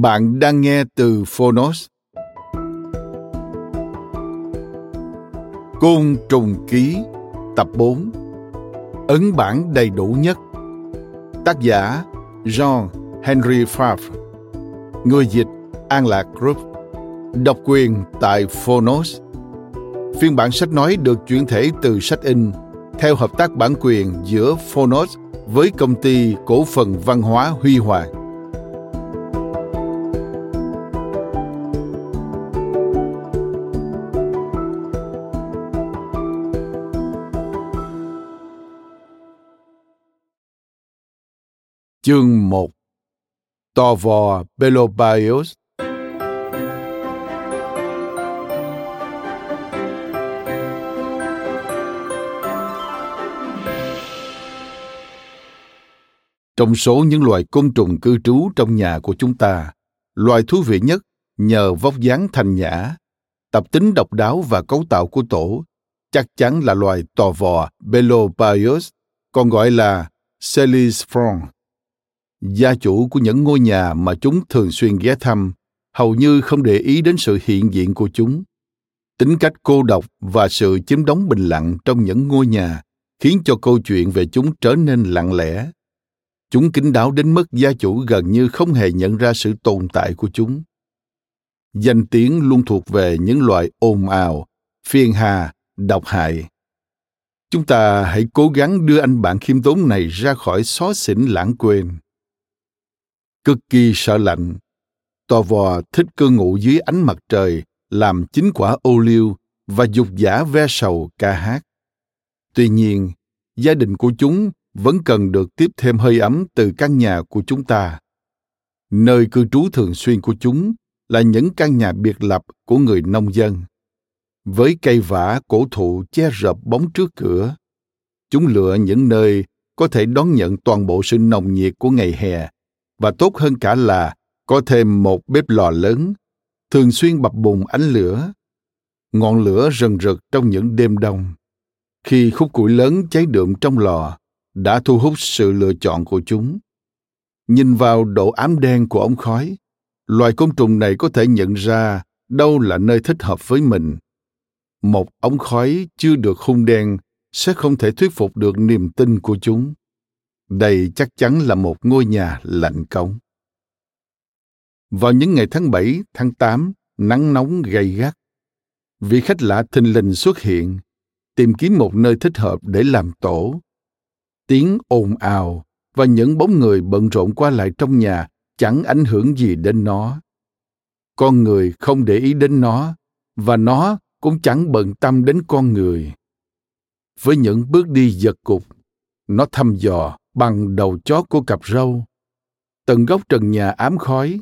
Bạn đang nghe từ Phonos. Côn trùng ký, tập 4 Ấn bản đầy đủ nhất. Tác giả Jean Henry Favre. Người dịch, An Lạc Group. Độc quyền tại Phonos. Phiên bản sách nói được chuyển thể từ sách in, theo hợp tác bản quyền giữa Phonos với công ty cổ phần văn hóa Huy Hoàng. Chương 1 Tò vò Pelopaios Trong số những loài côn trùng cư trú trong nhà của chúng ta, loài thú vị nhất nhờ vóc dáng thanh nhã, tập tính độc đáo và cấu tạo của tổ chắc chắn là loài tò vò Belopaios, còn gọi là Celis frons gia chủ của những ngôi nhà mà chúng thường xuyên ghé thăm hầu như không để ý đến sự hiện diện của chúng. Tính cách cô độc và sự chiếm đóng bình lặng trong những ngôi nhà khiến cho câu chuyện về chúng trở nên lặng lẽ. Chúng kín đáo đến mức gia chủ gần như không hề nhận ra sự tồn tại của chúng. Danh tiếng luôn thuộc về những loài ồn ào, phiền hà, độc hại. Chúng ta hãy cố gắng đưa anh bạn khiêm tốn này ra khỏi xó xỉnh lãng quên cực kỳ sợ lạnh. Tò vò thích cư ngụ dưới ánh mặt trời, làm chín quả ô liu và dục giả ve sầu ca hát. Tuy nhiên, gia đình của chúng vẫn cần được tiếp thêm hơi ấm từ căn nhà của chúng ta. Nơi cư trú thường xuyên của chúng là những căn nhà biệt lập của người nông dân. Với cây vả cổ thụ che rợp bóng trước cửa, chúng lựa những nơi có thể đón nhận toàn bộ sự nồng nhiệt của ngày hè và tốt hơn cả là có thêm một bếp lò lớn, thường xuyên bập bùng ánh lửa. Ngọn lửa rần rực trong những đêm đông. Khi khúc củi lớn cháy đượm trong lò, đã thu hút sự lựa chọn của chúng. Nhìn vào độ ám đen của ống khói, loài côn trùng này có thể nhận ra đâu là nơi thích hợp với mình. Một ống khói chưa được hung đen sẽ không thể thuyết phục được niềm tin của chúng đây chắc chắn là một ngôi nhà lạnh cống. Vào những ngày tháng 7, tháng 8, nắng nóng gay gắt. Vị khách lạ thình lình xuất hiện, tìm kiếm một nơi thích hợp để làm tổ. Tiếng ồn ào và những bóng người bận rộn qua lại trong nhà chẳng ảnh hưởng gì đến nó. Con người không để ý đến nó và nó cũng chẳng bận tâm đến con người. Với những bước đi giật cục, nó thăm dò bằng đầu chót của cặp râu. Từng góc trần nhà ám khói,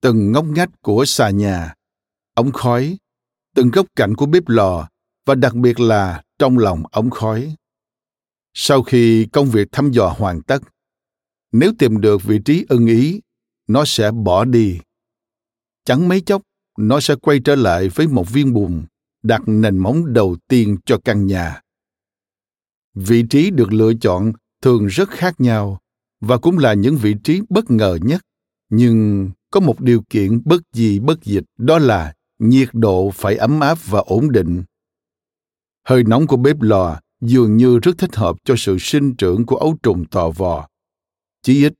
từng ngóc ngách của xà nhà ống khói, từng góc cạnh của bếp lò và đặc biệt là trong lòng ống khói. Sau khi công việc thăm dò hoàn tất, nếu tìm được vị trí ưng ý, nó sẽ bỏ đi. Chẳng mấy chốc, nó sẽ quay trở lại với một viên bùn đặt nền móng đầu tiên cho căn nhà. Vị trí được lựa chọn thường rất khác nhau và cũng là những vị trí bất ngờ nhất nhưng có một điều kiện bất gì bất dịch đó là nhiệt độ phải ấm áp và ổn định hơi nóng của bếp lò dường như rất thích hợp cho sự sinh trưởng của ấu trùng tò vò. Chí ít,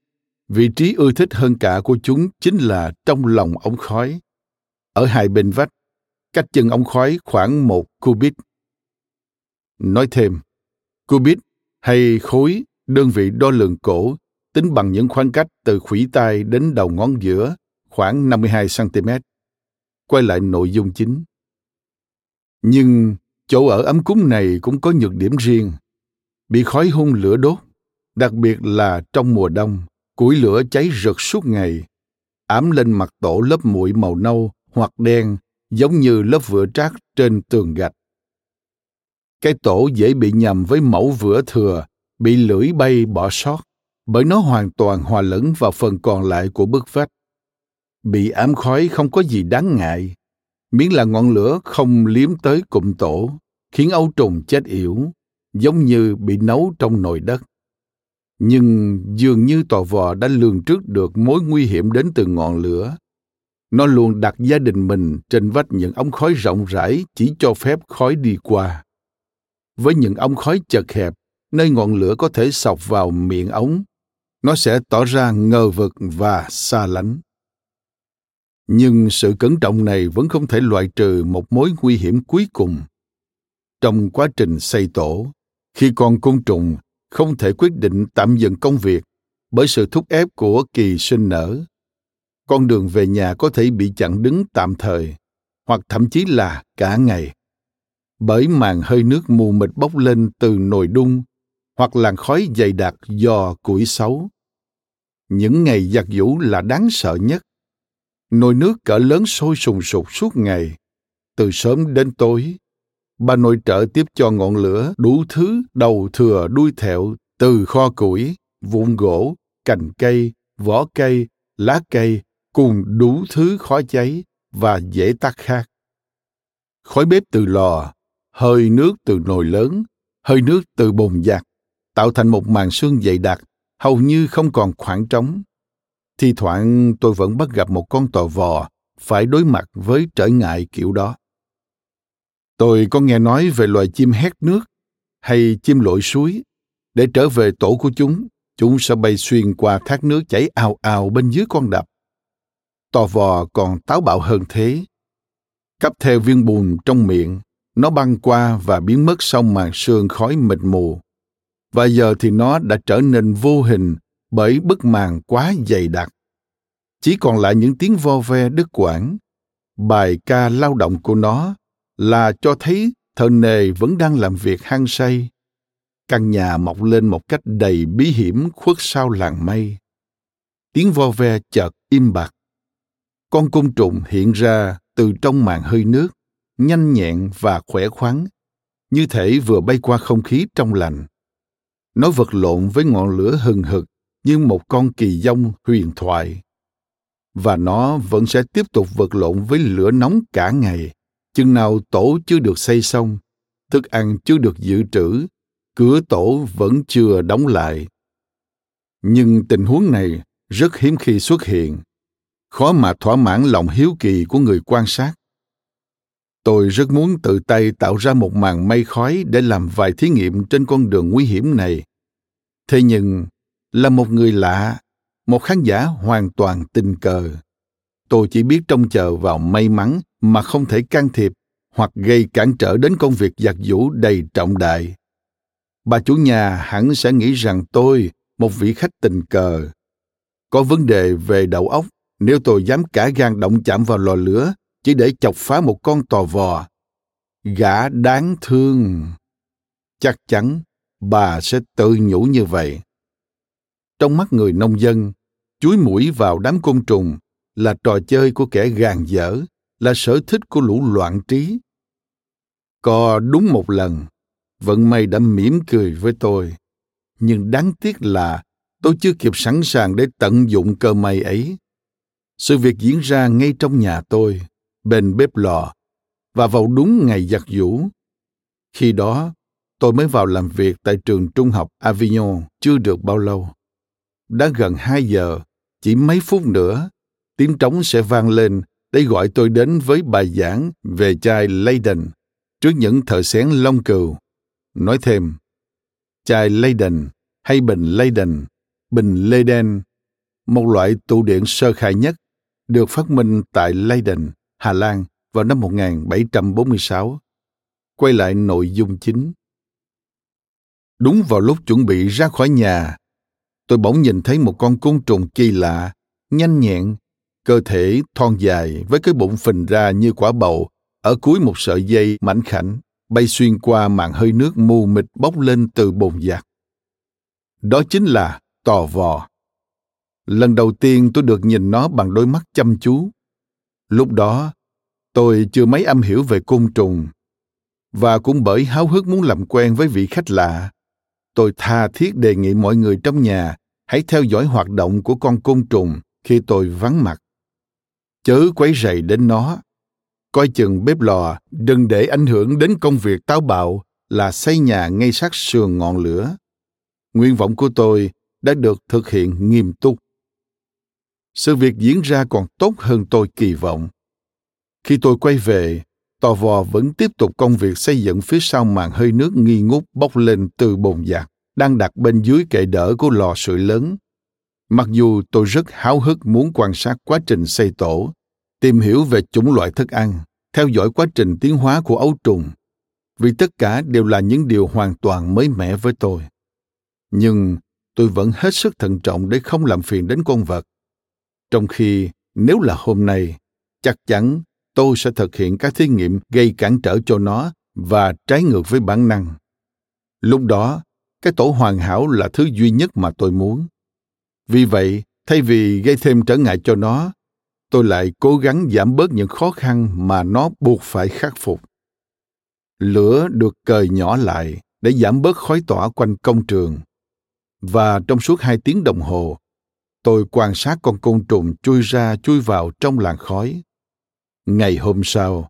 vị trí ưa thích hơn cả của chúng chính là trong lòng ống khói. Ở hai bên vách, cách chân ống khói khoảng một cubit. Nói thêm, cubit hay khối, đơn vị đo lường cổ, tính bằng những khoảng cách từ khuỷu tay đến đầu ngón giữa, khoảng 52 cm. Quay lại nội dung chính. Nhưng chỗ ở ấm cúng này cũng có nhược điểm riêng. Bị khói hung lửa đốt, đặc biệt là trong mùa đông, củi lửa cháy rực suốt ngày, ám lên mặt tổ lớp muội màu nâu hoặc đen giống như lớp vữa trát trên tường gạch. Cái tổ dễ bị nhầm với mẫu vữa thừa, bị lưỡi bay bỏ sót, bởi nó hoàn toàn hòa lẫn vào phần còn lại của bức vách. Bị ám khói không có gì đáng ngại, miễn là ngọn lửa không liếm tới cụm tổ, khiến ấu trùng chết yểu, giống như bị nấu trong nồi đất. Nhưng dường như tò vò đã lường trước được mối nguy hiểm đến từ ngọn lửa. Nó luôn đặt gia đình mình trên vách những ống khói rộng rãi chỉ cho phép khói đi qua. Với những ống khói chật hẹp, nơi ngọn lửa có thể sọc vào miệng ống, nó sẽ tỏ ra ngờ vực và xa lánh. Nhưng sự cẩn trọng này vẫn không thể loại trừ một mối nguy hiểm cuối cùng. Trong quá trình xây tổ khi con côn trùng không thể quyết định tạm dừng công việc bởi sự thúc ép của kỳ sinh nở con đường về nhà có thể bị chặn đứng tạm thời hoặc thậm chí là cả ngày. Bởi màn hơi nước mù mịt bốc lên từ nồi đun hoặc làn khói dày đặc do củi xấu. Những ngày giặt vũ là đáng sợ nhất. Nồi nước cỡ lớn sôi sùng sục suốt ngày. Từ sớm đến tối, bà nội trợ tiếp cho ngọn lửa đủ thứ đầu thừa đuôi thẹo từ kho củi, vụn gỗ, cành cây, vỏ cây, lá cây cùng đủ thứ khó cháy và dễ tắt khác. Khói bếp từ lò, hơi nước từ nồi lớn, hơi nước từ bồn giặt tạo thành một màn sương dày đặc, hầu như không còn khoảng trống. Thi thoảng tôi vẫn bắt gặp một con tò vò phải đối mặt với trở ngại kiểu đó. Tôi có nghe nói về loài chim hét nước hay chim lội suối. Để trở về tổ của chúng chúng sẽ bay xuyên qua thác nước chảy ào ào bên dưới con đập. Tò vò còn táo bạo hơn thế. Cắp theo viên bùn trong miệng, nó băng qua và biến mất sau màn sương khói mịt mù và giờ thì nó đã trở nên vô hình bởi bức màn quá dày đặc. Chỉ còn lại những tiếng vo ve đứt quãng. Bài ca lao động của nó là cho thấy thợ nề vẫn đang làm việc hăng say. Căn nhà mọc lên một cách đầy bí hiểm khuất sau làng mây. Tiếng vo ve chợt im bặt. Con côn trùng hiện ra từ trong màn hơi nước, nhanh nhẹn và khỏe khoắn, như thể vừa bay qua không khí trong lành. Nó vật lộn với ngọn lửa hừng hực như một con kỳ dông huyền thoại. Và nó vẫn sẽ tiếp tục vật lộn với lửa nóng cả ngày. Chừng nào tổ chưa được xây xong, thức ăn chưa được dự trữ, cửa tổ vẫn chưa đóng lại. Nhưng tình huống này rất hiếm khi xuất hiện. Khó mà thỏa mãn lòng hiếu kỳ của người quan sát. Tôi rất muốn tự tay tạo ra một màn mây khói để làm vài thí nghiệm trên con đường nguy hiểm này thế nhưng, là một người lạ, một khán giả hoàn toàn tình cờ. Tôi chỉ biết trông chờ vào may mắn mà không thể can thiệp hoặc gây cản trở đến công việc giặt giũ đầy trọng đại. Bà chủ nhà hẳn sẽ nghĩ rằng tôi, một vị khách tình cờ. Có vấn đề về đầu óc, nếu tôi dám cả gan động chạm vào lò lửa chỉ để chọc phá một con tò vò. Gã đáng thương. Chắc chắn bà sẽ tự nhủ như vậy. Trong mắt người nông dân, chuối mũi vào đám côn trùng là trò chơi của kẻ gàn dở, là sở thích của lũ loạn trí. Có đúng một lần, vận may đã mỉm cười với tôi, nhưng đáng tiếc là tôi chưa kịp sẵn sàng để tận dụng cơ may ấy. Sự việc diễn ra ngay trong nhà tôi, bên bếp lò và vào đúng ngày giặt giũ. Khi đó tôi mới vào làm việc tại trường trung học avignon chưa được bao lâu đã gần hai giờ, chỉ mấy phút nữa, tiếng trống sẽ vang lên để gọi tôi đến với bài giảng về chai Leyden trước những thợ xén long cừu. nói thêm, chai Leyden hay bình Leyden, bình Leyden, một loại tụ điện sơ khai nhất, được phát minh tại Leyden Hà Lan vào năm 1746. Quay lại nội dung chính. Đúng vào lúc chuẩn bị ra khỏi nhà, tôi bỗng nhìn thấy một con côn trùng kỳ lạ, nhanh nhẹn, cơ thể thon dài với cái bụng phình ra như quả bầu ở cuối một sợi dây mảnh khảnh bay xuyên qua màn hơi nước mù mịt bốc lên từ bồn giặt. Đó chính là tò vò. Lần đầu tiên tôi được nhìn nó bằng đôi mắt chăm chú. Lúc đó, tôi chưa mấy âm hiểu về côn trùng. Và cũng bởi háo hức muốn làm quen với vị khách lạ, tôi tha thiết đề nghị mọi người trong nhà hãy theo dõi hoạt động của con côn trùng khi tôi vắng mặt. Chớ quấy rầy đến nó. Coi chừng bếp lò, đừng để ảnh hưởng đến công việc táo bạo là xây nhà ngay sát sườn ngọn lửa. Nguyện vọng của tôi đã được thực hiện nghiêm túc sự việc diễn ra còn tốt hơn tôi kỳ vọng khi tôi quay về tò vò vẫn tiếp tục công việc xây dựng phía sau màn hơi nước nghi ngút bốc lên từ bồn giặt đang đặt bên dưới kệ đỡ của lò sưởi lớn. Mặc dù tôi rất háo hức muốn quan sát quá trình xây tổ, tìm hiểu về chủng loại thức ăn, theo dõi quá trình tiến hóa của ấu trùng, vì tất cả đều là những điều hoàn toàn mới mẻ với tôi. Nhưng tôi vẫn hết sức thận trọng để không làm phiền đến con vật. Trong khi nếu là hôm nay, chắc chắn tôi sẽ thực hiện các thí nghiệm gây cản trở cho nó và trái ngược với bản năng. Lúc đó, cái tổ hoàn hảo là thứ duy nhất mà tôi muốn. Vì vậy, thay vì gây thêm trở ngại cho nó, tôi lại cố gắng giảm bớt những khó khăn mà nó buộc phải khắc phục. Lửa được cời nhỏ lại để giảm bớt khói tỏa quanh công trường. Và trong suốt hai tiếng đồng hồ, tôi quan sát con côn trùng chui ra chui vào trong làn khói ngày hôm sau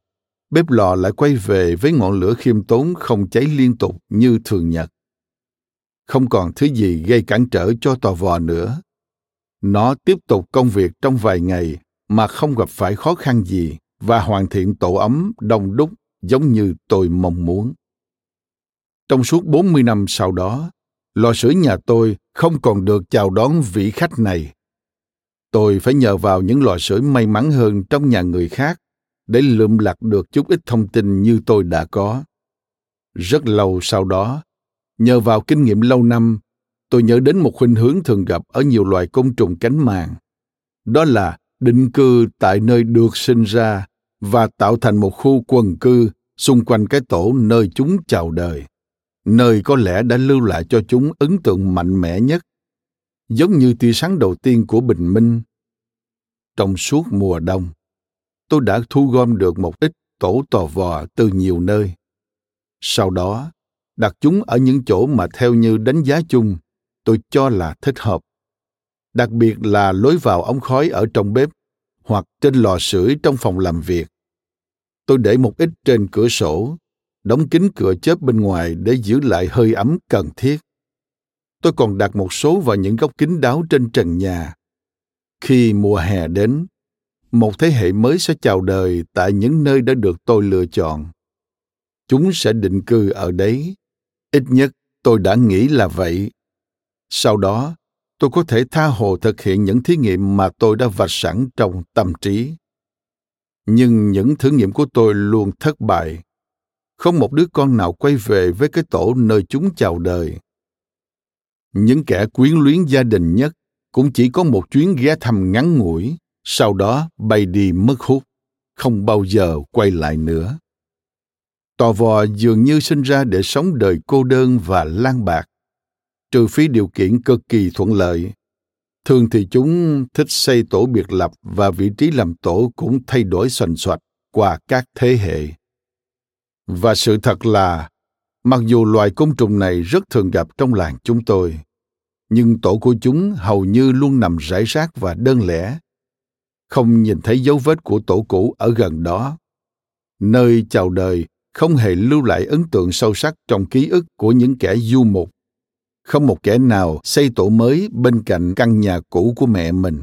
bếp lò lại quay về với ngọn lửa khiêm tốn không cháy liên tục như thường nhật không còn thứ gì gây cản trở cho tò vò nữa nó tiếp tục công việc trong vài ngày mà không gặp phải khó khăn gì và hoàn thiện tổ ấm đông đúc giống như tôi mong muốn. Trong suốt 40 năm sau đó, lò sưởi nhà tôi không còn được chào đón vị khách này. Tôi phải nhờ vào những lò sưởi may mắn hơn trong nhà người khác để lượm lặt được chút ít thông tin như tôi đã có. Rất lâu sau đó, nhờ vào kinh nghiệm lâu năm, tôi nhớ đến một khuynh hướng thường gặp ở nhiều loài côn trùng cánh màng. Đó là định cư tại nơi được sinh ra và tạo thành một khu quần cư xung quanh cái tổ nơi chúng chào đời nơi có lẽ đã lưu lại cho chúng ấn tượng mạnh mẽ nhất giống như tia sáng đầu tiên của bình minh trong suốt mùa đông tôi đã thu gom được một ít tổ tò vò từ nhiều nơi sau đó đặt chúng ở những chỗ mà theo như đánh giá chung tôi cho là thích hợp đặc biệt là lối vào ống khói ở trong bếp hoặc trên lò sưởi trong phòng làm việc tôi để một ít trên cửa sổ đóng kín cửa chớp bên ngoài để giữ lại hơi ấm cần thiết. Tôi còn đặt một số vào những góc kín đáo trên trần nhà. Khi mùa hè đến, một thế hệ mới sẽ chào đời tại những nơi đã được tôi lựa chọn. Chúng sẽ định cư ở đấy. Ít nhất tôi đã nghĩ là vậy. Sau đó, tôi có thể tha hồ thực hiện những thí nghiệm mà tôi đã vạch sẵn trong tâm trí. Nhưng những thử nghiệm của tôi luôn thất bại không một đứa con nào quay về với cái tổ nơi chúng chào đời những kẻ quyến luyến gia đình nhất cũng chỉ có một chuyến ghé thăm ngắn ngủi sau đó bay đi mất hút không bao giờ quay lại nữa. Tò vò dường như sinh ra để sống đời cô đơn và lang bạc. Trừ phi điều kiện cực kỳ thuận lợi thường thì chúng thích xây tổ biệt lập và vị trí làm tổ cũng thay đổi xoành xoạch qua các thế hệ. Và sự thật là, mặc dù loài côn trùng này rất thường gặp trong làng chúng tôi, nhưng tổ của chúng hầu như luôn nằm rải rác và đơn lẻ. Không nhìn thấy dấu vết của tổ cũ ở gần đó. Nơi chào đời không hề lưu lại ấn tượng sâu sắc trong ký ức của những kẻ du mục. Không một kẻ nào xây tổ mới bên cạnh căn nhà cũ của mẹ mình.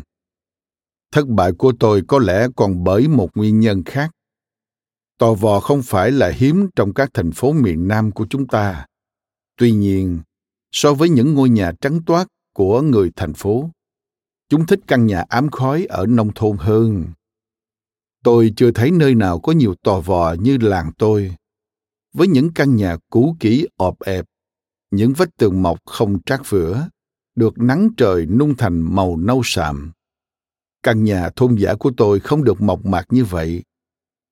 Thất bại của tôi có lẽ còn bởi một nguyên nhân khác Tò vò không phải là hiếm trong các thành phố miền Nam của chúng ta, Tuy nhiên, so với những ngôi nhà trắng toát của người thành phố, chúng thích căn nhà ám khói ở nông thôn hơn. Tôi chưa thấy nơi nào có nhiều tò vò như làng tôi. Với những căn nhà cũ kỹ ọp ẹp, những vách tường mọc không trát vữa, được nắng trời nung thành màu nâu sạm. Căn nhà thôn giả của tôi không được mộc mạc như vậy.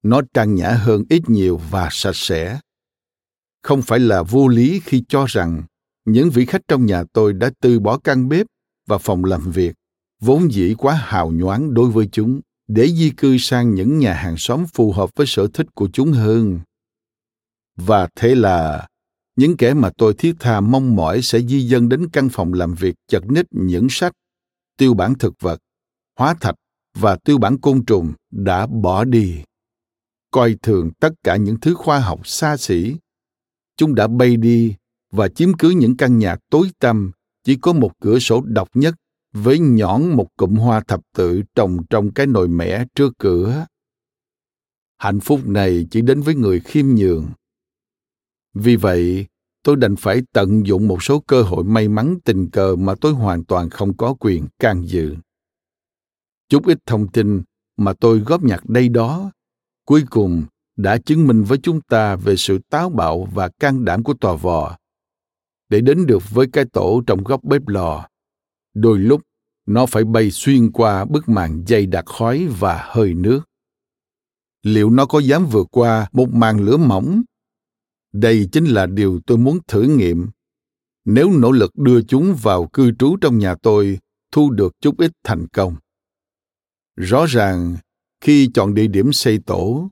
Nó trang nhã hơn ít nhiều và sạch sẽ. Không phải là vô lý khi cho rằng những vị khách trong nhà tôi đã từ bỏ căn bếp và phòng làm việc, vốn dĩ quá hào nhoáng đối với chúng, để di cư sang những nhà hàng xóm phù hợp với sở thích của chúng hơn. Và thế là những kẻ mà tôi thiết tha mong mỏi sẽ di dân đến căn phòng làm việc chật ních những sách, tiêu bản thực vật, hóa thạch và tiêu bản côn trùng đã bỏ đi. Coi thường tất cả những thứ khoa học xa xỉ. Chúng đã bay đi và chiếm cứ những căn nhà tối tăm chỉ có một cửa sổ độc nhất với nhõn một cụm hoa thập tự trồng trong cái nồi mẻ trước cửa. Hạnh phúc này chỉ đến với người khiêm nhường, vì vậy, tôi đành phải tận dụng một số cơ hội may mắn tình cờ mà tôi hoàn toàn không có quyền can dự. Chút ít thông tin mà tôi góp nhặt đây đó, cuối cùng đã chứng minh với chúng ta về sự táo bạo và can đảm của tòa vò. Để đến được với cái tổ trong góc bếp lò, đôi lúc, nó phải bay xuyên qua bức màn dày đặc khói và hơi nước. Liệu nó có dám vượt qua một màn lửa mỏng? Đây chính là điều tôi muốn thử nghiệm. Nếu nỗ lực đưa chúng vào cư trú trong nhà tôi, thu được chút ít thành công. Rõ ràng, khi chọn địa điểm xây tổ,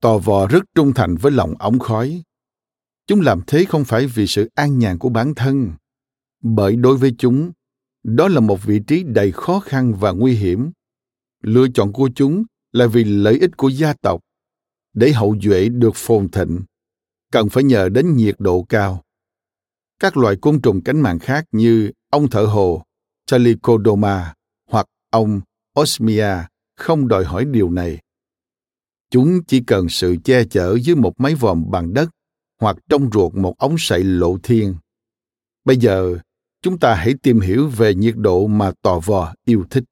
tò vò rất trung thành với lòng ống khói. Chúng làm thế không phải vì sự an nhàn của bản thân, bởi đối với chúng đó là một vị trí đầy khó khăn và nguy hiểm lựa chọn của chúng là vì lợi ích của gia tộc để hậu duệ được phồn thịnh cần phải nhờ đến nhiệt độ cao. Các loài côn trùng cánh màng khác như ong thợ hồ, Chalicodoma hoặc ong Osmia không đòi hỏi điều này. Chúng chỉ cần sự che chở dưới một mái vòm bằng đất hoặc trong ruột một ống sậy lộ thiên. Bây giờ, chúng ta hãy tìm hiểu về nhiệt độ mà tò vò yêu thích.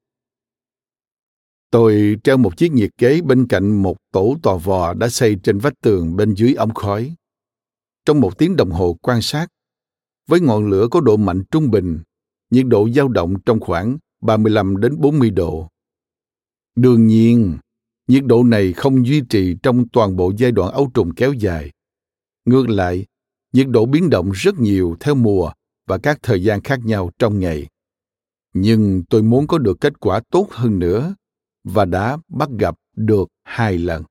Tôi treo một chiếc nhiệt kế bên cạnh một tổ tò vò đã xây trên vách tường bên dưới ống khói trong một tiếng đồng hồ quan sát. Với ngọn lửa có độ mạnh trung bình, nhiệt độ dao động trong khoảng 35 đến 40 độ. Đương nhiên, nhiệt độ này không duy trì trong toàn bộ giai đoạn ấu trùng kéo dài. Ngược lại, nhiệt độ biến động rất nhiều theo mùa và các thời gian khác nhau trong ngày. Nhưng tôi muốn có được kết quả tốt hơn nữa và đã bắt gặp được hai lần.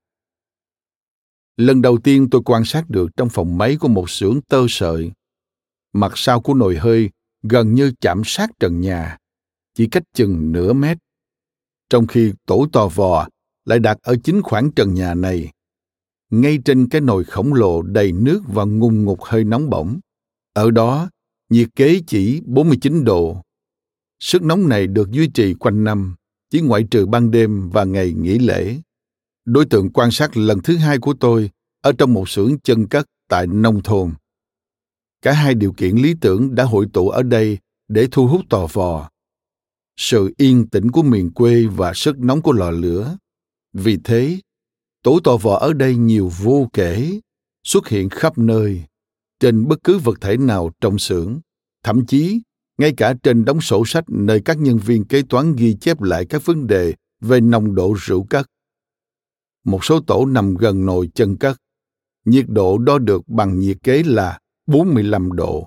Lần đầu tiên tôi quan sát được trong phòng máy của một xưởng tơ sợi. Mặt sau của nồi hơi gần như chạm sát trần nhà, chỉ cách chừng nửa mét. Trong khi tổ tò vò lại đặt ở chính khoảng trần nhà này, ngay trên cái nồi khổng lồ đầy nước và ngùng ngục hơi nóng bỏng. Ở đó, nhiệt kế chỉ 49 độ. Sức nóng này được duy trì quanh năm, chỉ ngoại trừ ban đêm và ngày nghỉ lễ. Đối tượng quan sát lần thứ hai của tôi ở trong một xưởng chân cất tại nông thôn. Cả hai điều kiện lý tưởng đã hội tụ ở đây để thu hút tò vò. Sự yên tĩnh của miền quê và sức nóng của lò lửa. Vì thế, tổ tò vò ở đây nhiều vô kể, xuất hiện khắp nơi, trên bất cứ vật thể nào trong xưởng, thậm chí ngay cả trên đóng sổ sách nơi các nhân viên kế toán ghi chép lại các vấn đề về nồng độ rượu cất một số tổ nằm gần nồi chân cất. Nhiệt độ đo được bằng nhiệt kế là 45 độ.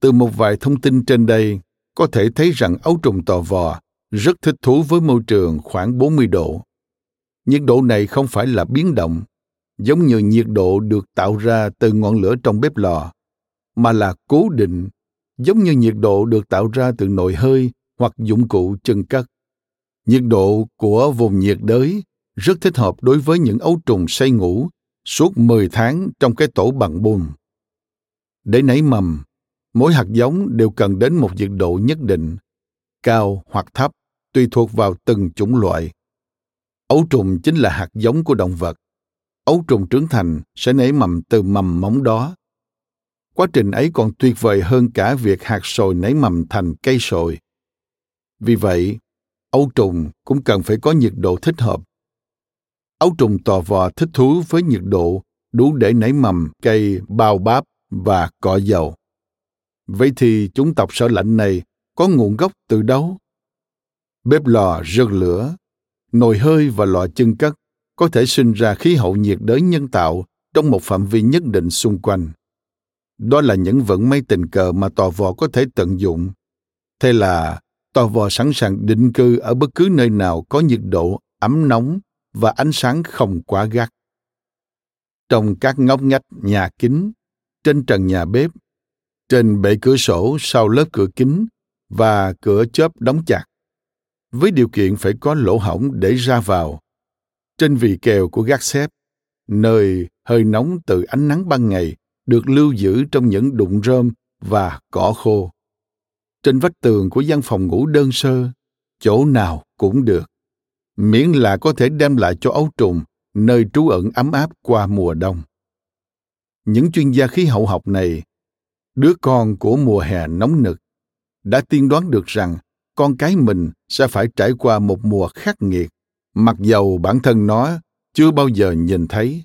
Từ một vài thông tin trên đây, có thể thấy rằng ấu trùng tò vò rất thích thú với môi trường khoảng 40 độ. Nhiệt độ này không phải là biến động, giống như nhiệt độ được tạo ra từ ngọn lửa trong bếp lò, mà là cố định, giống như nhiệt độ được tạo ra từ nồi hơi hoặc dụng cụ chân cất. Nhiệt độ của vùng nhiệt đới rất thích hợp đối với những ấu trùng say ngủ suốt 10 tháng trong cái tổ bằng bùn. Để nảy mầm, mỗi hạt giống đều cần đến một nhiệt độ nhất định, cao hoặc thấp, tùy thuộc vào từng chủng loại. Ấu trùng chính là hạt giống của động vật. Ấu trùng trưởng thành sẽ nảy mầm từ mầm móng đó. quá trình ấy còn tuyệt vời hơn cả việc hạt sồi nảy mầm thành cây sồi. Vì vậy, ấu trùng cũng cần phải có nhiệt độ thích hợp. Ấu trùng tò vò thích thú với nhiệt độ đủ để nảy mầm cây bao báp và cỏ dầu. Vậy thì chúng tộc sở lạnh này có nguồn gốc từ đâu? Bếp lò rực lửa, nồi hơi và lò chân cất có thể sinh ra khí hậu nhiệt đới nhân tạo trong một phạm vi nhất định xung quanh. Đó là những vận may tình cờ mà tò vò có thể tận dụng. Thế là tò vò sẵn sàng định cư ở bất cứ nơi nào có nhiệt độ ấm nóng và ánh sáng không quá gắt. Trong các ngóc ngách nhà kính, trên trần nhà bếp, trên bệ cửa sổ sau lớp cửa kính và cửa chớp đóng chặt, với điều kiện phải có lỗ hổng để ra vào. Trên vì kèo của gác xếp, nơi hơi nóng từ ánh nắng ban ngày được lưu giữ trong những đụng rơm và cỏ khô. Trên vách tường của gian phòng ngủ đơn sơ, chỗ nào cũng được, miễn là có thể đem lại cho ấu trùng nơi trú ẩn ấm áp qua mùa đông. Những chuyên gia khí hậu học này, đứa con của mùa hè nóng nực, đã tiên đoán được rằng con cái mình sẽ phải trải qua một mùa khắc nghiệt, mặc dầu bản thân nó chưa bao giờ nhìn thấy.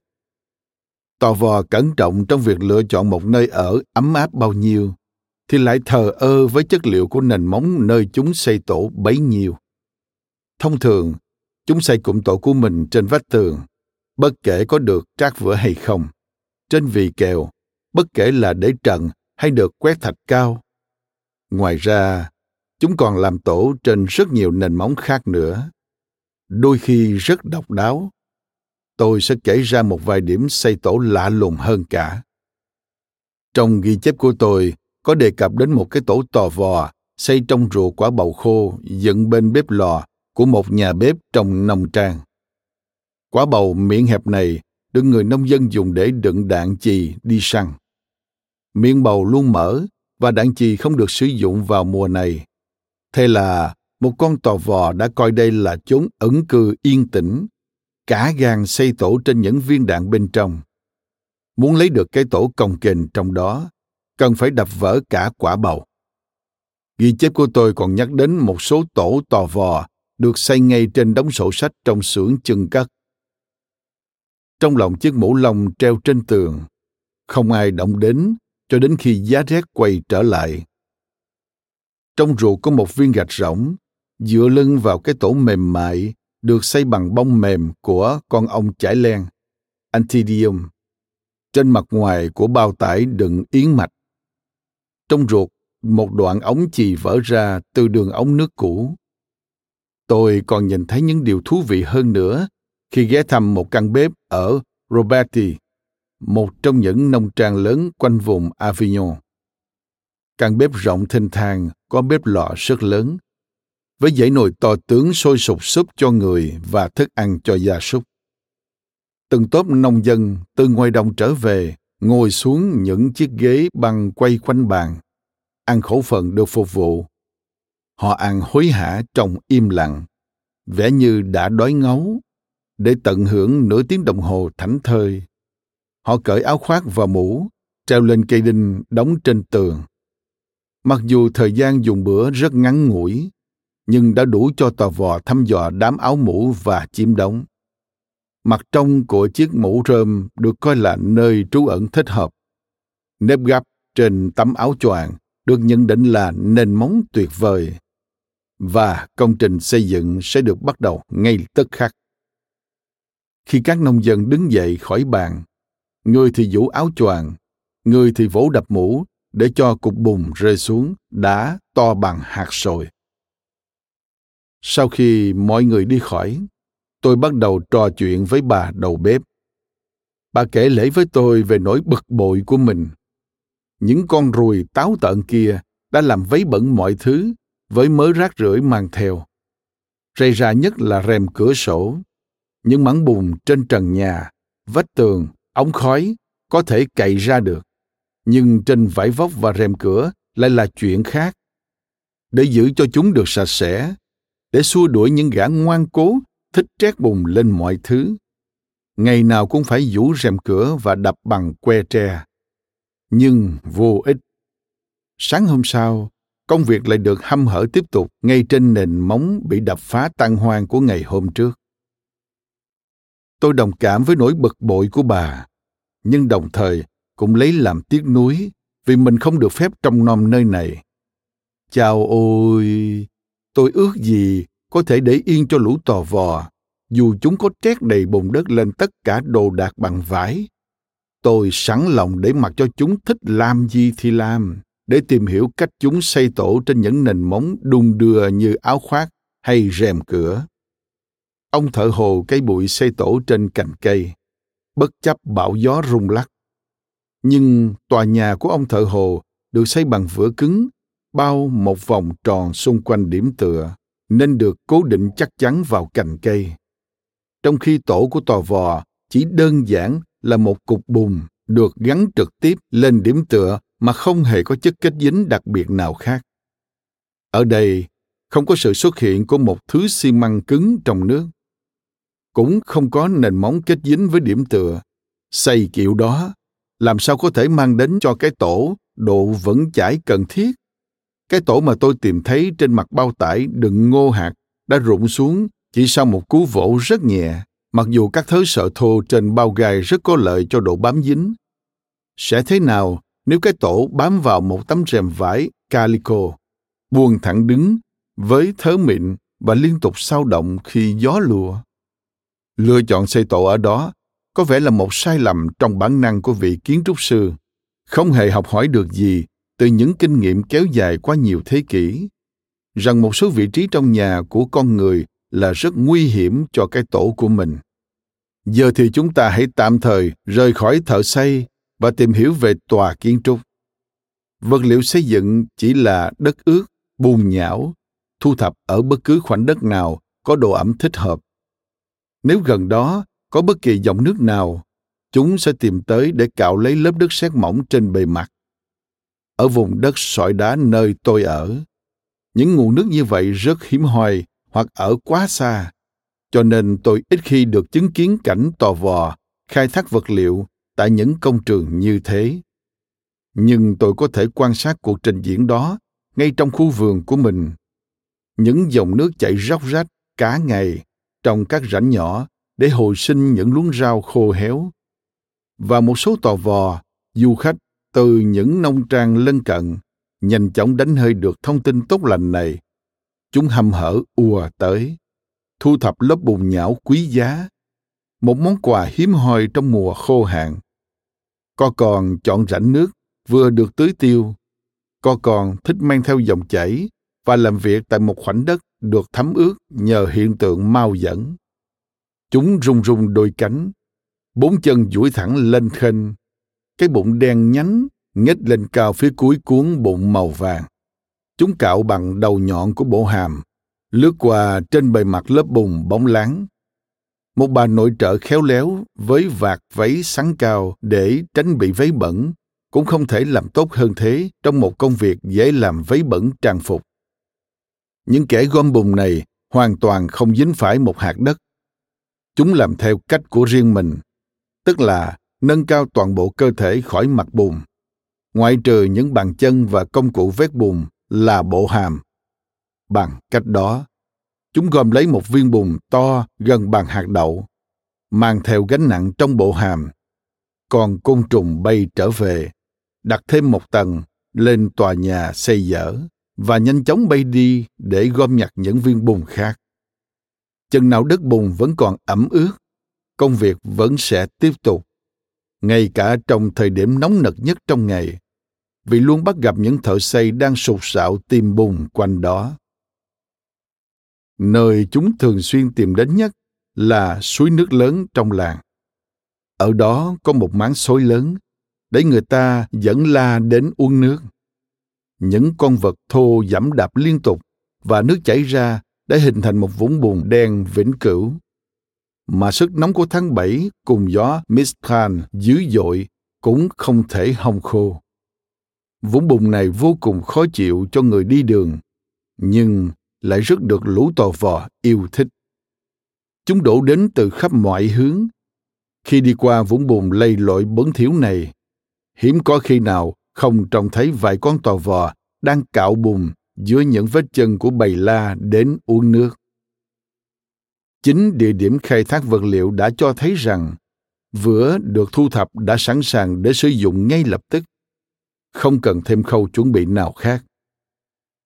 Tò vò cẩn trọng trong việc lựa chọn một nơi ở ấm áp bao nhiêu, thì lại thờ ơ với chất liệu của nền móng nơi chúng xây tổ bấy nhiêu. Thông thường, chúng xây cụm tổ của mình trên vách tường, bất kể có được trát vữa hay không. Trên vì kèo, bất kể là để trần hay được quét thạch cao. Ngoài ra, chúng còn làm tổ trên rất nhiều nền móng khác nữa đôi khi rất độc đáo tôi sẽ kể ra một vài điểm xây tổ lạ lùng hơn cả. Trong ghi chép của tôi, có đề cập đến một cái tổ tò vò xây trong rùa quả bầu khô dựng bên bếp lò của một nhà bếp trong nông trang. Quả bầu miệng hẹp này được người nông dân dùng để đựng đạn chì đi săn. Miệng bầu luôn mở và đạn chì không được sử dụng vào mùa này. Thế là một con tò vò đã coi đây là chốn ẩn cư yên tĩnh cả gan xây tổ trên những viên đạn bên trong. Muốn lấy được cái tổ cồng kềnh trong đó, cần phải đập vỡ cả quả bầu. Ghi chép của tôi còn nhắc đến một số tổ tò vò được xây ngay trên đống sổ sách trong xưởng chừng cắt. Trong lòng chiếc mũ lông treo trên tường, không ai động đến cho đến khi giá rét quay trở lại. Trong ruột có một viên gạch rỗng, dựa lưng vào cái tổ mềm mại được xây bằng bông mềm của con ong chải len, Antidium, trên mặt ngoài của bao tải đựng yến mạch. Trong ruột, một đoạn ống chì vỡ ra từ đường ống nước cũ. Tôi còn nhìn thấy những điều thú vị hơn nữa khi ghé thăm một căn bếp ở Roberti, một trong những nông trang lớn quanh vùng Avignon. Căn bếp rộng thênh thang có bếp lò rất lớn với dãy nồi to tướng sôi sục súp cho người và thức ăn cho gia súc. Từng tốp nông dân từ ngoài đồng trở về, ngồi xuống những chiếc ghế băng quay quanh bàn, ăn khẩu phần được phục vụ. Họ ăn hối hả trong im lặng, vẻ như đã đói ngấu, để tận hưởng nửa tiếng đồng hồ thảnh thơi. Họ cởi áo khoác và mũ, treo lên cây đinh đóng trên tường. Mặc dù thời gian dùng bữa rất ngắn ngủi, nhưng đã đủ cho tò vò thăm dò đám áo mũ và chiếm đóng. Mặt trong của chiếc mũ rơm được coi là nơi trú ẩn thích hợp. Nếp gấp trên tấm áo choàng được nhận định là nền móng tuyệt vời và công trình xây dựng sẽ được bắt đầu ngay tức khắc. Khi các nông dân đứng dậy khỏi bàn, người thì vũ áo choàng, người thì vỗ đập mũ để cho cục bùn rơi xuống đá to bằng hạt sồi. Sau khi mọi người đi khỏi, tôi bắt đầu trò chuyện với bà đầu bếp. Bà kể lễ với tôi về nỗi bực bội của mình. Những con ruồi táo tợn kia đã làm vấy bẩn mọi thứ với mớ rác rưởi mang theo. Rây ra nhất là rèm cửa sổ, những mảng bùn trên trần nhà, vách tường, ống khói có thể cậy ra được. Nhưng trên vải vóc và rèm cửa lại là chuyện khác. Để giữ cho chúng được sạch sẽ, để xua đuổi những gã ngoan cố thích trét bùng lên mọi thứ ngày nào cũng phải vũ rèm cửa và đập bằng que tre nhưng vô ích. Sáng hôm sau, công việc lại được hăm hở tiếp tục ngay trên nền móng bị đập phá tan hoang của ngày hôm trước. Tôi đồng cảm với nỗi bực bội của bà, nhưng đồng thời cũng lấy làm tiếc nuối vì mình không được phép trông nom nơi này. Chào ôi, tôi ước gì có thể để yên cho lũ tò vò, dù chúng có trét đầy bùn đất lên tất cả đồ đạc bằng vải. Tôi sẵn lòng để mặc cho chúng thích làm gì thì làm, để tìm hiểu cách chúng xây tổ trên những nền móng đung đưa như áo khoác hay rèm cửa. Ông thợ hồ cây bụi xây tổ trên cành cây, bất chấp bão gió rung lắc. Nhưng tòa nhà của ông thợ hồ được xây bằng vữa cứng, bao một vòng tròn xung quanh điểm tựa, nên được cố định chắc chắn vào cành cây. Trong khi tổ của tòa vò chỉ đơn giản là một cục bùn được gắn trực tiếp lên điểm tựa mà không hề có chất kết dính đặc biệt nào khác. Ở đây, không có sự xuất hiện của một thứ xi măng cứng trong nước. Cũng không có nền móng kết dính với điểm tựa. Xây kiểu đó, làm sao có thể mang đến cho cái tổ độ vững chãi cần thiết? Cái tổ mà tôi tìm thấy trên mặt bao tải đựng ngô hạt đã rụng xuống chỉ sau một cú vỗ rất nhẹ, mặc dù các thớ sợ thô trên bao gai rất có lợi cho độ bám dính. Sẽ thế nào nếu cái tổ bám vào một tấm rèm vải calico, buông thẳng đứng với thớ mịn và liên tục sao động khi gió lùa. Lựa chọn xây tổ ở đó có vẻ là một sai lầm trong bản năng của vị kiến trúc sư, không hề học hỏi được gì từ những kinh nghiệm kéo dài qua nhiều thế kỷ, rằng một số vị trí trong nhà của con người là rất nguy hiểm cho cái tổ của mình. Giờ thì chúng ta hãy tạm thời rời khỏi thợ xây và tìm hiểu về tòa kiến trúc. Vật liệu xây dựng chỉ là đất ướt, bùn nhão, thu thập ở bất cứ khoảnh đất nào có độ ẩm thích hợp. Nếu gần đó có bất kỳ dòng nước nào, chúng sẽ tìm tới để cạo lấy lớp đất sét mỏng trên bề mặt. Ở vùng đất sỏi đá nơi tôi ở, những nguồn nước như vậy rất hiếm hoi hoặc ở quá xa, cho nên tôi ít khi được chứng kiến cảnh tò vò khai thác vật liệu tại những công trường như thế. Nhưng tôi có thể quan sát cuộc trình diễn đó ngay trong khu vườn của mình. Những dòng nước chảy róc rách cả ngày trong các rãnh nhỏ để hồi sinh những luống rau khô héo. Và một số tò vò du khách từ những nông trang lân cận nhanh chóng đánh hơi được thông tin tốt lành này chúng hầm hở ùa tới thu thập lớp bùn nhão quý giá một món quà hiếm hoi trong mùa khô hạn. co còn chọn rãnh nước vừa được tưới tiêu, co còn thích mang theo dòng chảy và làm việc tại một khoảnh đất được thấm ướt nhờ hiện tượng mau dẫn. Chúng rung rung đôi cánh, bốn chân duỗi thẳng lên khênh, cái bụng đen nhánh nhếch lên cao phía cuối cuốn bụng màu vàng. Chúng cạo bằng đầu nhọn của bộ hàm, lướt qua trên bề mặt lớp bùn bóng láng một bà nội trợ khéo léo với vạt váy sắn cao để tránh bị váy bẩn cũng không thể làm tốt hơn thế trong một công việc dễ làm váy bẩn trang phục. Những kẻ gom bùn này hoàn toàn không dính phải một hạt đất. Chúng làm theo cách của riêng mình, tức là nâng cao toàn bộ cơ thể khỏi mặt bùn, ngoại trừ những bàn chân và công cụ vét bùn là bộ hàm. Bằng cách đó, Chúng gom lấy một viên bùn to gần bằng hạt đậu, mang theo gánh nặng trong bộ hàm. Còn côn trùng bay trở về, đặt thêm một tầng lên tòa nhà xây dở và nhanh chóng bay đi để gom nhặt những viên bùn khác. Chừng nào đất bùn vẫn còn ẩm ướt, công việc vẫn sẽ tiếp tục. Ngay cả trong thời điểm nóng nực nhất trong ngày, vì luôn bắt gặp những thợ xây đang sụt sạo tìm bùn quanh đó. Nơi chúng thường xuyên tìm đến nhất là suối nước lớn trong làng. Ở đó có một máng xối lớn để người ta dẫn la đến uống nước. Những con vật thô dẫm đạp liên tục và nước chảy ra để hình thành một vũng bùn đen vĩnh cửu mà sức nóng của tháng 7 cùng gió Mistral dữ dội cũng không thể hong khô. Vũng bùn này vô cùng khó chịu cho người đi đường, nhưng lại rất được lũ tò vò yêu thích. Chúng đổ đến từ khắp mọi hướng. Khi đi qua vũng bùn lầy lội bẩn thiếu này, hiếm có khi nào không trông thấy vài con tò vò đang cạo bùn dưới những vết chân của bầy la đến uống nước. Chính địa điểm khai thác vật liệu đã cho thấy rằng vữa được thu thập đã sẵn sàng để sử dụng ngay lập tức, không cần thêm khâu chuẩn bị nào khác.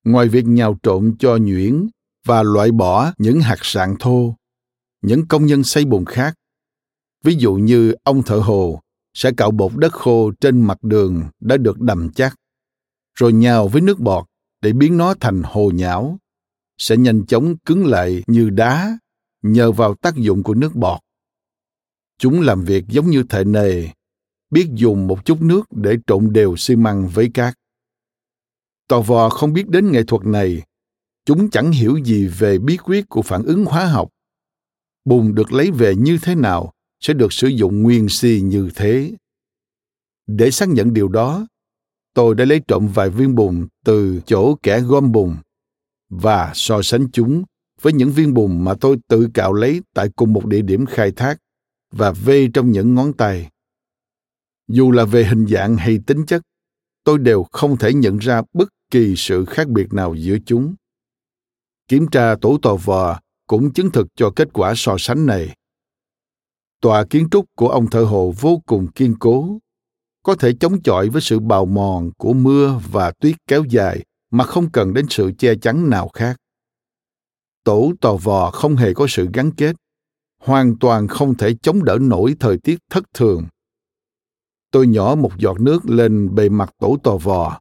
Ngoài việc nhào trộn cho nhuyễn và loại bỏ những hạt sạn thô, những công nhân xây bùn khác, ví dụ như ông thợ hồ sẽ cạo bột đất khô trên mặt đường đã được đầm chắc, rồi nhào với nước bọt để biến nó thành hồ nhão, sẽ nhanh chóng cứng lại như đá nhờ vào tác dụng của nước bọt. Chúng làm việc giống như thợ nề, biết dùng một chút nước để trộn đều xi măng với cát. Tò vò không biết đến nghệ thuật này, chúng chẳng hiểu gì về bí quyết của phản ứng hóa học. Bùn được lấy về như thế nào sẽ được sử dụng nguyên si như thế. Để xác nhận điều đó, tôi đã lấy trộm vài viên bùn từ chỗ kẻ gom bùn và so sánh chúng với những viên bùn mà tôi tự cạo lấy tại cùng một địa điểm khai thác và vê trong những ngón tay. Dù là về hình dạng hay tính chất, tôi đều không thể nhận ra bất kỳ sự khác biệt nào giữa chúng. Kiểm tra tổ tò vò cũng chứng thực cho kết quả so sánh này. Tòa kiến trúc của ông thợ hồ vô cùng kiên cố, có thể chống chọi với sự bào mòn của mưa và tuyết kéo dài mà không cần đến sự che chắn nào khác. Tổ tò vò không hề có sự gắn kết, hoàn toàn không thể chống đỡ nổi thời tiết thất thường. Tôi nhỏ một giọt nước lên bề mặt tổ tò vò.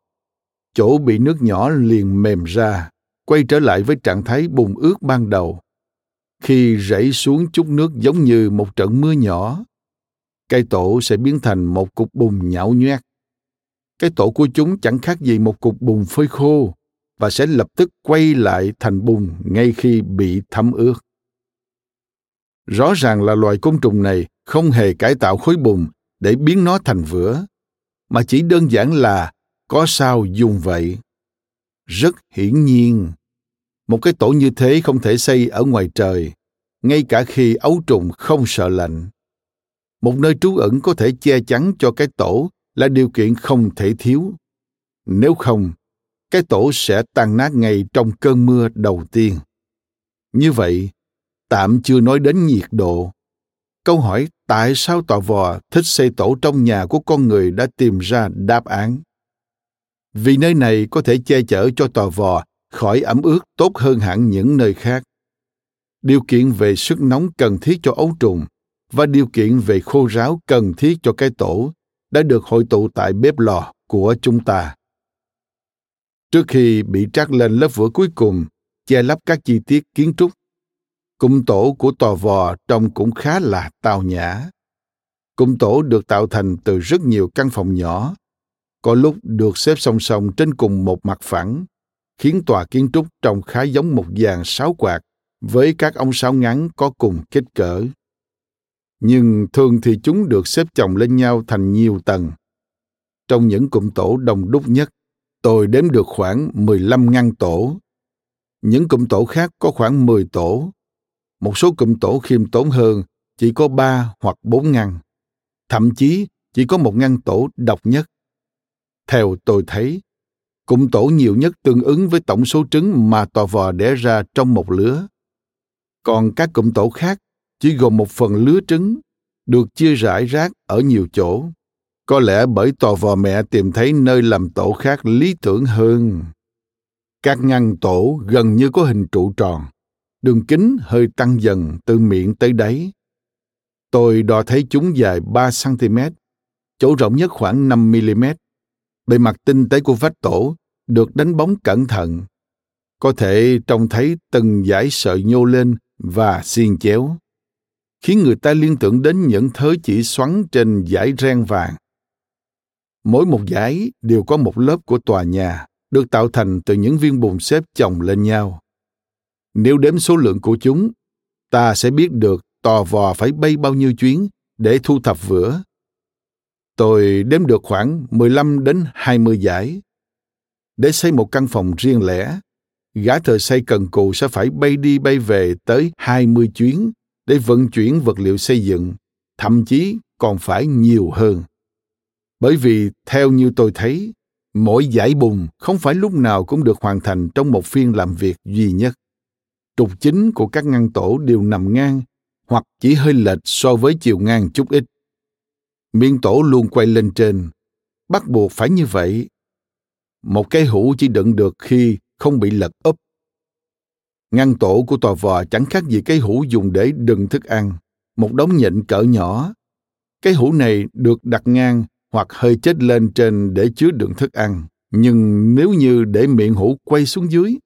Chỗ bị nước nhỏ liền mềm ra, quay trở lại với trạng thái bùn ướt ban đầu. Khi rảy xuống chút nước giống như một trận mưa nhỏ, cây tổ sẽ biến thành một cục bùn nhão nhoét. Cái tổ của chúng chẳng khác gì một cục bùn phơi khô và sẽ lập tức quay lại thành bùn ngay khi bị thấm ướt. Rõ ràng là loài côn trùng này không hề cải tạo khối bùn để biến nó thành vữa, mà chỉ đơn giản là có sao dùng vậy. Rất hiển nhiên, một cái tổ như thế không thể xây ở ngoài trời, ngay cả khi ấu trùng không sợ lạnh. Một nơi trú ẩn có thể che chắn cho cái tổ là điều kiện không thể thiếu. Nếu không, cái tổ sẽ tan nát ngay trong cơn mưa đầu tiên. Như vậy, tạm chưa nói đến nhiệt độ. Câu hỏi tại sao tò vò thích xây tổ trong nhà của con người đã tìm ra đáp án. Vì nơi này có thể che chở cho tò vò khỏi ẩm ướt tốt hơn hẳn những nơi khác. Điều kiện về sức nóng cần thiết cho ấu trùng và điều kiện về khô ráo cần thiết cho cái tổ đã được hội tụ tại bếp lò của chúng ta. Trước khi bị trát lên lớp vữa cuối cùng, che lấp các chi tiết kiến trúc, cung tổ của tòa vò trông cũng khá là tao nhã. Cung tổ được tạo thành từ rất nhiều căn phòng nhỏ, có lúc được xếp song song trên cùng một mặt phẳng, khiến tòa kiến trúc trông khá giống một dàn sáo quạt với các ông sáo ngắn có cùng kích cỡ. Nhưng thường thì chúng được xếp chồng lên nhau thành nhiều tầng. Trong những cụm tổ đông đúc nhất, tôi đếm được khoảng 15 ngăn tổ. Những cụm tổ khác có khoảng 10 tổ. Một số cụm tổ khiêm tốn hơn chỉ có 3 hoặc 4 ngăn. Thậm chí chỉ có một ngăn tổ độc nhất. Theo tôi thấy, cụm tổ nhiều nhất tương ứng với tổng số trứng mà tò vò đẻ ra trong một lứa. Còn các cụm tổ khác chỉ gồm một phần lứa trứng, được chia rải rác ở nhiều chỗ. Có lẽ bởi tò vò mẹ tìm thấy nơi làm tổ khác lý tưởng hơn. Các ngăn tổ gần như có hình trụ tròn, đường kính hơi tăng dần từ miệng tới đáy. Tôi đo thấy chúng dài 3 cm, chỗ rộng nhất khoảng 5 mm. Bề mặt tinh tế của vách tổ được đánh bóng cẩn thận. Có thể trông thấy từng dải sợi nhô lên và xiên chéo khiến người ta liên tưởng đến những thớ chỉ xoắn trên dải ren vàng. Mỗi một dãy đều có một lớp của tòa nhà, được tạo thành từ những viên bùn xếp chồng lên nhau. Nếu đếm số lượng của chúng, ta sẽ biết được tò vò phải bay bao nhiêu chuyến để thu thập vữa. Tôi đếm được khoảng 15 đến 20 giải. Để xây một căn phòng riêng lẻ, gã thợ xây cần cù sẽ phải bay đi bay về tới 20 chuyến để vận chuyển vật liệu xây dựng, thậm chí còn phải nhiều hơn. Bởi vì theo như tôi thấy, mỗi giải bùng không phải lúc nào cũng được hoàn thành trong một phiên làm việc duy nhất. Trục chính của các ngăn tổ đều nằm ngang hoặc chỉ hơi lệch so với chiều ngang chút ít. miên tổ luôn quay lên trên, bắt buộc phải như vậy. Một cái hũ chỉ đựng được khi không bị lật úp. Ngăn tổ của tòa vò chẳng khác gì cái hũ dùng để đựng thức ăn, một đống nhịn cỡ nhỏ. Cái hũ này được đặt ngang hoặc hơi chết lên trên để chứa đựng thức ăn. Nhưng nếu như để miệng hũ quay xuống dưới,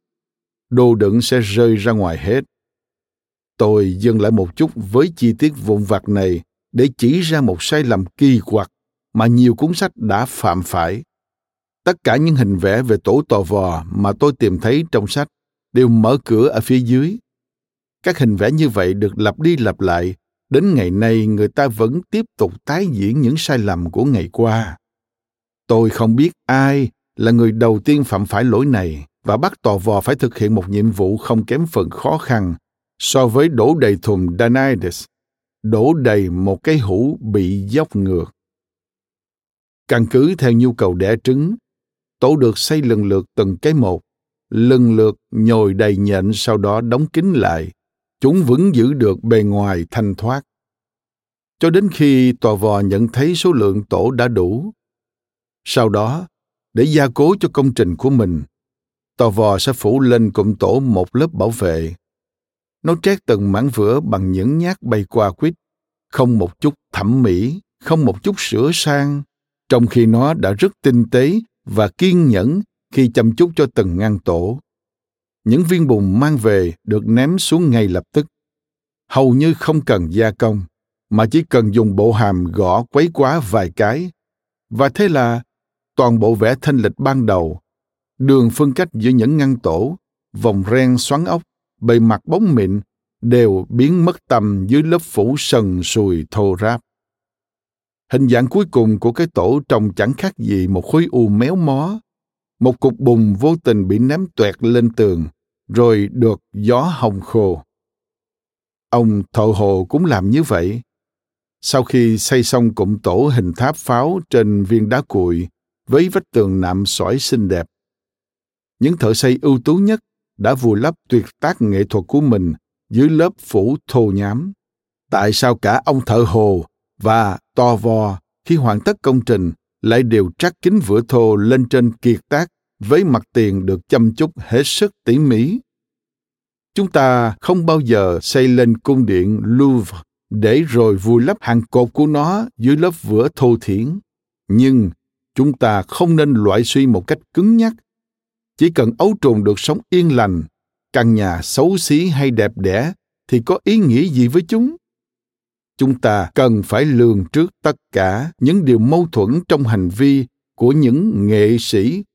đồ đựng sẽ rơi ra ngoài hết. Tôi dừng lại một chút với chi tiết vụn vặt này để chỉ ra một sai lầm kỳ quặc mà nhiều cuốn sách đã phạm phải. Tất cả những hình vẽ về tổ tò vò mà tôi tìm thấy trong sách đều mở cửa ở phía dưới. Các hình vẽ như vậy được lặp đi lặp lại, đến ngày nay người ta vẫn tiếp tục tái diễn những sai lầm của ngày qua. Tôi không biết ai là người đầu tiên phạm phải lỗi này và bắt tò vò phải thực hiện một nhiệm vụ không kém phần khó khăn so với đổ đầy thùng Danides, đổ đầy một cái hũ bị dốc ngược. Căn cứ theo nhu cầu đẻ trứng, tổ được xây lần lượt từng cái một, lần lượt nhồi đầy nhện sau đó đóng kín lại. Chúng vẫn giữ được bề ngoài thanh thoát. Cho đến khi tòa vò nhận thấy số lượng tổ đã đủ. Sau đó, để gia cố cho công trình của mình, tòa vò sẽ phủ lên cụm tổ một lớp bảo vệ. Nó trét từng mảng vữa bằng những nhát bay qua quýt, không một chút thẩm mỹ, không một chút sửa sang, trong khi nó đã rất tinh tế và kiên nhẫn khi chăm chút cho từng ngăn tổ. Những viên bùn mang về được ném xuống ngay lập tức. Hầu như không cần gia công, mà chỉ cần dùng bộ hàm gõ quấy quá vài cái. Và thế là toàn bộ vẽ thanh lịch ban đầu, đường phân cách giữa những ngăn tổ, vòng ren xoắn ốc, bề mặt bóng mịn đều biến mất tầm dưới lớp phủ sần sùi thô ráp. Hình dạng cuối cùng của cái tổ trông chẳng khác gì một khối u méo mó. Một cục bùn vô tình bị ném toẹt lên tường, rồi được gió hồng khô. Ông thợ hồ cũng làm như vậy. Sau khi xây xong cụm tổ hình tháp pháo trên viên đá cuội với vách tường nạm sỏi xinh đẹp, những thợ xây ưu tú nhất đã vùi lấp tuyệt tác nghệ thuật của mình dưới lớp phủ thô nhám. Tại sao cả ông thợ hồ và to vò khi hoàn tất công trình lại đều trắc kính vữa thô lên trên kiệt tác với mặt tiền được chăm chút hết sức tỉ mỉ. Chúng ta không bao giờ xây lên cung điện Louvre để rồi vùi lấp hàng cột của nó dưới lớp vữa thô thiển. Nhưng chúng ta không nên loại suy một cách cứng nhắc. Chỉ cần ấu trùng được sống yên lành, căn nhà xấu xí hay đẹp đẽ thì có ý nghĩa gì với chúng? chúng ta cần phải lường trước tất cả những điều mâu thuẫn trong hành vi của những nghệ sĩ